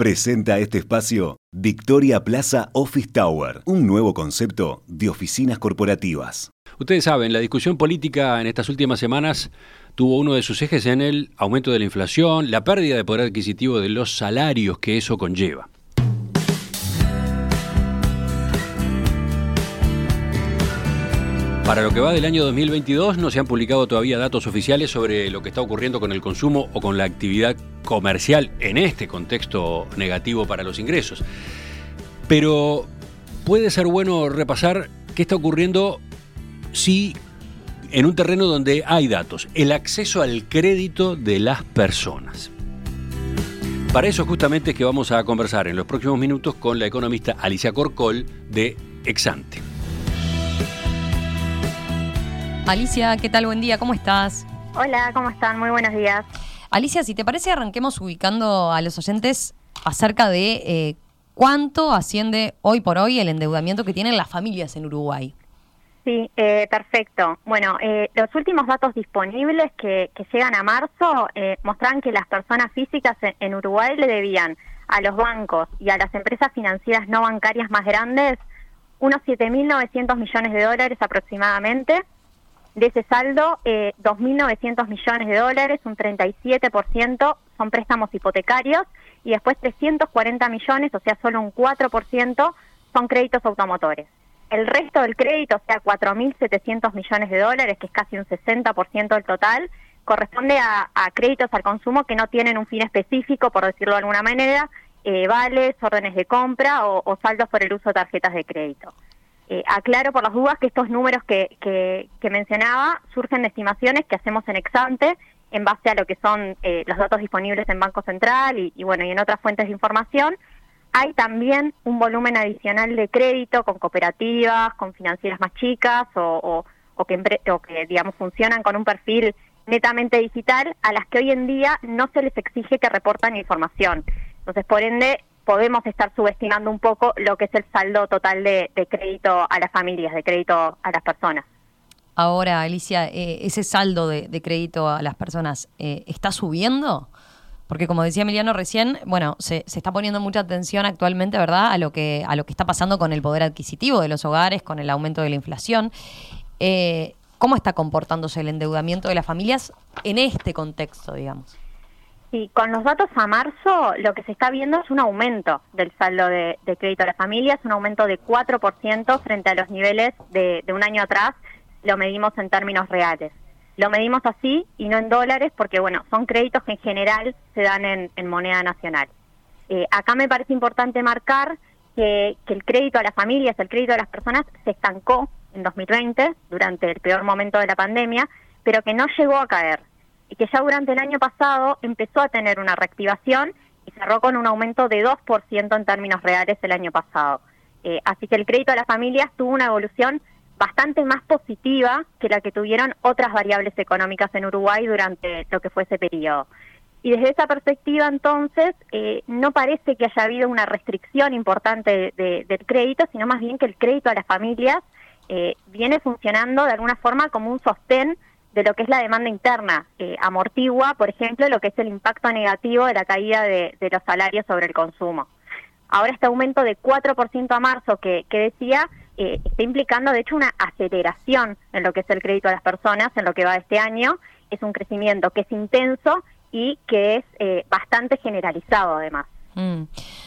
Presenta este espacio Victoria Plaza Office Tower, un nuevo concepto de oficinas corporativas. Ustedes saben, la discusión política en estas últimas semanas tuvo uno de sus ejes en el aumento de la inflación, la pérdida de poder adquisitivo de los salarios que eso conlleva. Para lo que va del año 2022 no se han publicado todavía datos oficiales sobre lo que está ocurriendo con el consumo o con la actividad comercial en este contexto negativo para los ingresos. Pero puede ser bueno repasar qué está ocurriendo si en un terreno donde hay datos, el acceso al crédito de las personas. Para eso justamente es que vamos a conversar en los próximos minutos con la economista Alicia Corcol de Exante. Alicia, ¿qué tal? Buen día, ¿cómo estás? Hola, ¿cómo están? Muy buenos días. Alicia, si te parece, arranquemos ubicando a los oyentes acerca de eh, cuánto asciende hoy por hoy el endeudamiento que tienen las familias en Uruguay. Sí, eh, perfecto. Bueno, eh, los últimos datos disponibles que, llegan a marzo eh, muestran que las personas físicas en, Uruguay le debían a los bancos y a las empresas financieras no bancarias más grandes unos 7.900 millones de dólares aproximadamente de ese saldo, eh, 2.900 millones de dólares, un 37% son préstamos hipotecarios y después 340 millones, o sea, solo un 4% son créditos automotores. El resto del crédito, o sea, 4.700 millones de dólares, que es casi un 60% del total, corresponde a, créditos al consumo que no tienen un fin específico, por decirlo de alguna manera, eh, vales, órdenes de compra o, o saldos por el uso de tarjetas de crédito. Eh, aclaro por las dudas que estos números que, que, mencionaba surgen de estimaciones que hacemos en Exante en base a lo que son eh, los datos disponibles en Banco Central y, bueno y en otras fuentes de información. Hay también un volumen adicional de crédito con cooperativas, con financieras más chicas o, que, o que digamos funcionan con un perfil netamente digital a las que hoy en día no se les exige que reportan información. Entonces, por ende, podemos estar subestimando un poco lo que es el saldo total de, crédito a las familias, de crédito a las personas. Ahora, Alicia, eh, ese saldo de, crédito a las personas eh, está subiendo, porque como decía Emiliano recién, bueno, se, está poniendo mucha atención actualmente, ¿verdad?, a lo que a lo que está pasando con el poder adquisitivo de los hogares, con el aumento de la inflación. Eh, ¿Cómo está comportándose el endeudamiento de las familias en este contexto, digamos? Sí, con los datos a marzo lo que se está viendo es un aumento del saldo de, crédito a las familias, un aumento de 4% frente a los niveles de, un año atrás, lo medimos en términos reales. Lo medimos así y no en dólares porque, bueno, son créditos que en general se dan en, moneda nacional. Eh, acá me parece importante marcar que, que el crédito a las familias, el crédito a las personas se estancó en 2020, durante el peor momento de la pandemia, pero que no llegó a caer y que ya durante el año pasado empezó a tener una reactivación y cerró con un aumento de 2% en términos reales el año pasado. Eh, así que el crédito a las familias tuvo una evolución bastante más positiva que la que tuvieron otras variables económicas en Uruguay durante lo que fue ese periodo. Y desde esa perspectiva, entonces, eh, no parece que haya habido una restricción importante del crédito, sino más bien que el crédito a las familias eh, viene funcionando de alguna forma como un sostén de lo que es la demanda interna, eh, amortigua, por ejemplo, lo que es el impacto negativo de la caída de, los salarios sobre el consumo. Ahora este aumento de 4% a marzo que, decía eh, está implicando, de hecho, una aceleración en lo que es el crédito a las personas en lo que va de este año. Es un crecimiento que es intenso y que es eh, bastante generalizado, además. Mm.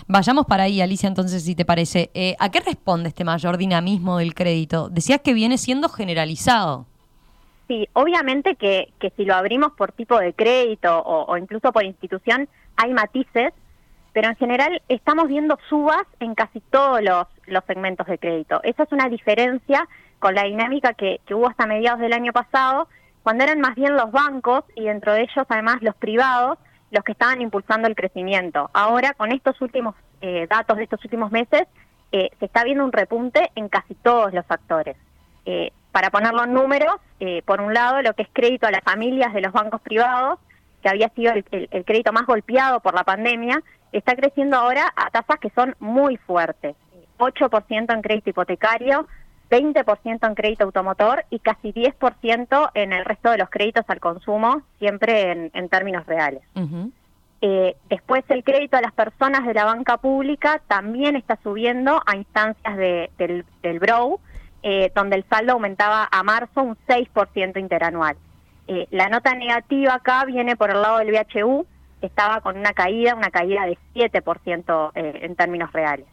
Vayamos para ahí, Alicia, entonces, si te parece. Eh, ¿A qué responde este mayor dinamismo del crédito? Decías que viene siendo generalizado. Sí, obviamente que, que si lo abrimos por tipo de crédito o, incluso por institución, hay matices, pero en general estamos viendo subas en casi todos los, los segmentos de crédito. Esa es una diferencia con la dinámica que, que, hubo hasta mediados del año pasado, cuando eran más bien los bancos y dentro de ellos además los privados los que estaban impulsando el crecimiento. Ahora, con estos últimos eh, datos de estos últimos meses, eh, se está viendo un repunte en casi todos los factores. Eh, para ponerlo en números, eh, por un lado, lo que es crédito a las familias de los bancos privados, que había sido el, crédito más golpeado por la pandemia, está creciendo ahora a tasas que son muy fuertes. 8% en crédito hipotecario, 20% en crédito automotor y casi 10% en el resto de los créditos al consumo, siempre en, términos reales. Eh, después el crédito a las personas de la banca pública también está subiendo a instancias del, del BROW, eh, donde el saldo aumentaba a marzo un 6% interanual. Eh, la nota negativa acá viene por el lado del BHU, estaba con una caída, una caída de 7% en términos reales.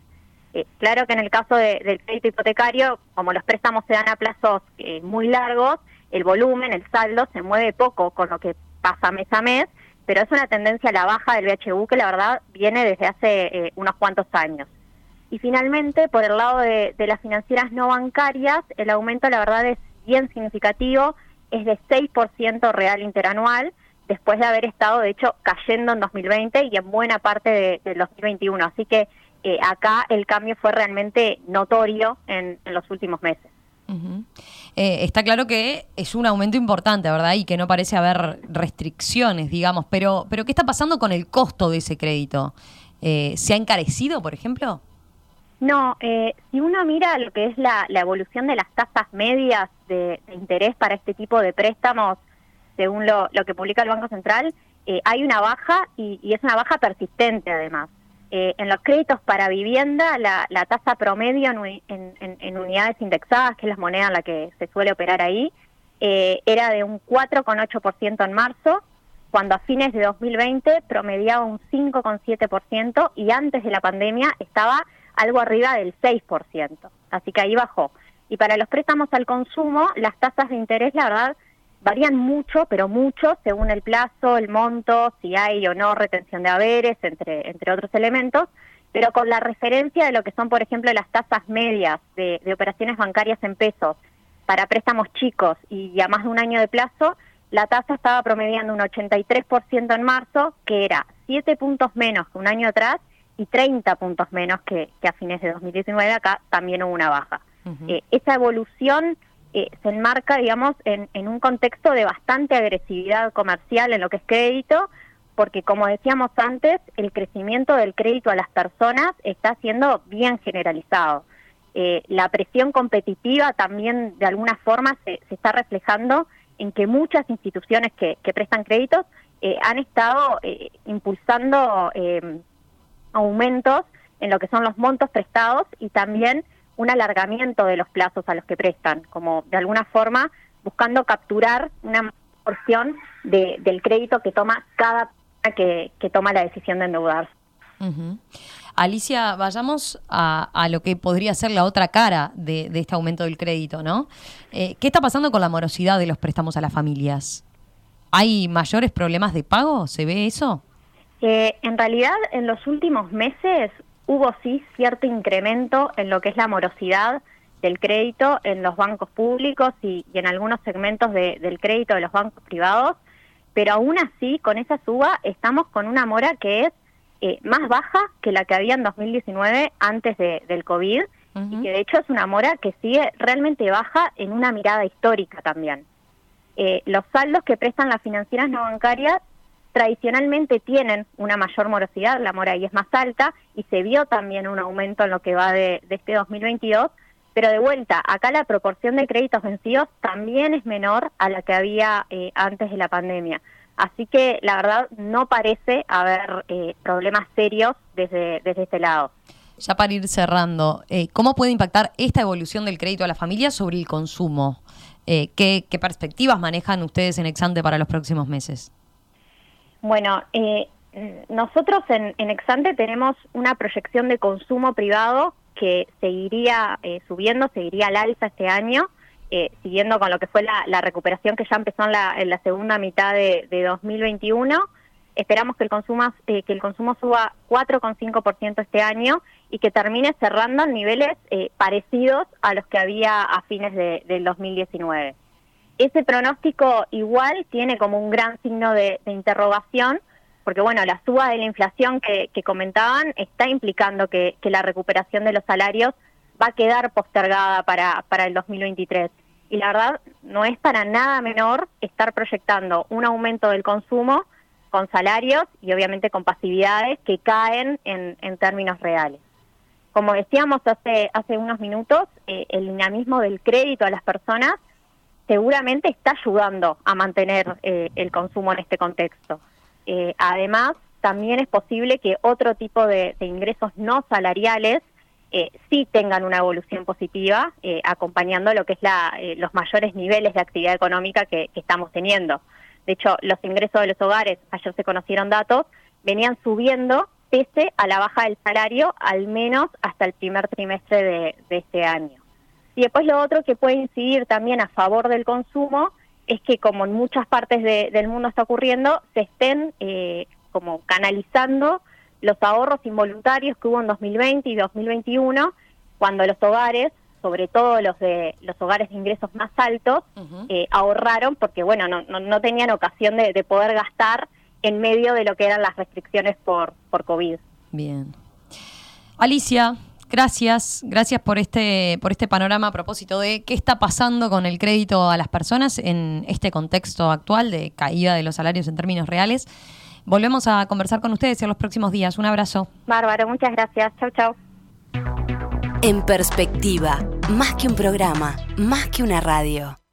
claro que en el caso del crédito hipotecario, como los préstamos se dan a plazos muy largos, el volumen, el saldo se mueve poco con lo que pasa mes a mes, pero es una tendencia a la baja del BHU que la verdad viene desde hace eh, unos cuantos años. Y finalmente, por el lado de, las financieras no bancarias, el aumento la verdad es bien significativo, es de 6% real interanual, después de haber estado de hecho cayendo en 2020 y en buena parte del 2021. Así que eh, acá el cambio fue realmente notorio en los últimos meses. Eh, está claro que es un aumento importante, ¿verdad? Y que no parece haber restricciones, digamos. Pero, pero ¿qué está pasando con el costo de ese crédito? Eh, ¿Se ha encarecido, por ejemplo? No, eh, si uno mira lo que es la, evolución de las tasas medias de, interés para este tipo de préstamos, según lo, que publica el Banco Central, hay una baja y es una baja persistente además. Eh, en los créditos para vivienda, la, tasa promedio en, unidades indexadas, que es la moneda en la que se suele operar ahí, eh, era de un 4,8% en marzo, cuando a fines de 2020 promediaba un 5,7% y antes de la pandemia estaba algo arriba del 6%. Así que ahí bajó. Y para los préstamos al consumo, las tasas de interés, la verdad, varían mucho, pero mucho, según el plazo, el monto, si hay o no retención de haberes, entre, entre otros elementos, pero con la referencia de lo que son, por ejemplo, las tasas medias de, operaciones bancarias en pesos para préstamos chicos y a más de un año de plazo, la tasa estaba promediando un 83% en marzo, que era 7 puntos menos que un año atrás y 30 puntos menos que, a fines de 2019. Acá también hubo una baja. Eh, esa evolución eh, se enmarca, digamos, en, un contexto de bastante agresividad comercial en lo que es crédito, porque como decíamos antes, el crecimiento del crédito a las personas está siendo bien generalizado. Eh, la presión competitiva también de alguna forma se, está reflejando en que muchas instituciones que, prestan créditos eh, han estado impulsando aumentos en lo que son los montos prestados y también un alargamiento de los plazos a los que prestan, como de alguna forma buscando capturar una porción del crédito que toma cada que, que toma la decisión de endeudarse. Alicia, vayamos a, lo que podría ser la otra cara de, este aumento del crédito, ¿no? Eh, ¿Qué está pasando con la morosidad de los préstamos a las familias? ¿Hay mayores problemas de pago? ¿Se ve eso? Eh, en realidad, en los últimos meses hubo sí cierto incremento en lo que es la morosidad del crédito en los bancos públicos y, en algunos segmentos del crédito de los bancos privados, pero aún así con esa suba estamos con una mora que es eh, más baja que la que había en 2019 antes del COVID y que de hecho es una mora que sigue realmente baja en una mirada histórica también. Eh, los saldos que prestan las financieras no bancarias tradicionalmente tienen una mayor morosidad, la mora ahí es más alta y se vio también un aumento en lo que va de, este 2022, pero de vuelta, acá la proporción de créditos vencidos también es menor a la que había eh, antes de la pandemia. Así que la verdad no parece haber eh, problemas serios desde, desde este lado. Ya para ir cerrando, eh, ¿cómo puede impactar esta evolución del crédito a la familia sobre el consumo? ¿qué, ¿Qué perspectivas manejan ustedes en Exante para los próximos meses? Bueno, eh, nosotros en, Exante tenemos una proyección de consumo privado que seguiría eh, subiendo, seguiría al alza este año, eh, siguiendo con lo que fue la, recuperación que ya empezó en la, segunda mitad de, 2021. Esperamos que el consumo, que el consumo suba 4,5% este año y que termine cerrando en niveles parecidos a los que había a fines de, del 2019 ese pronóstico igual tiene como un gran signo de, interrogación, porque bueno, la suba de la inflación que, comentaban está implicando que, la recuperación de los salarios va a quedar postergada para, para el 2023. Y la verdad, no es para nada menor estar proyectando un aumento del consumo con salarios y obviamente con pasividades que caen en, términos reales. Como decíamos hace, hace unos minutos, eh, el dinamismo del crédito a las personas seguramente está ayudando a mantener eh, el consumo en este contexto. Eh, además, también es posible que otro tipo de, ingresos no salariales eh, sí tengan una evolución positiva, acompañando lo que es la, los mayores niveles de actividad económica que, estamos teniendo. De hecho, los ingresos de los hogares, ayer se conocieron datos, venían subiendo pese a la baja del salario, al menos hasta el primer trimestre de, este año. Y después lo otro que puede incidir también a favor del consumo es que como en muchas partes del mundo está ocurriendo, se estén como canalizando los ahorros involuntarios que hubo en 2020 y 2021, cuando los hogares, sobre todo los de los hogares de ingresos más altos, eh, ahorraron porque bueno no, no, tenían ocasión de, poder gastar en medio de lo que eran las restricciones por, por COVID. Bien. Alicia, gracias, gracias por este, por este panorama a propósito de qué está pasando con el crédito a las personas en este contexto actual de caída de los salarios en términos reales. Volvemos a conversar con ustedes en los próximos días. Un abrazo. Bárbaro, muchas gracias. Chau, chau. En perspectiva, más que un programa, más que una radio.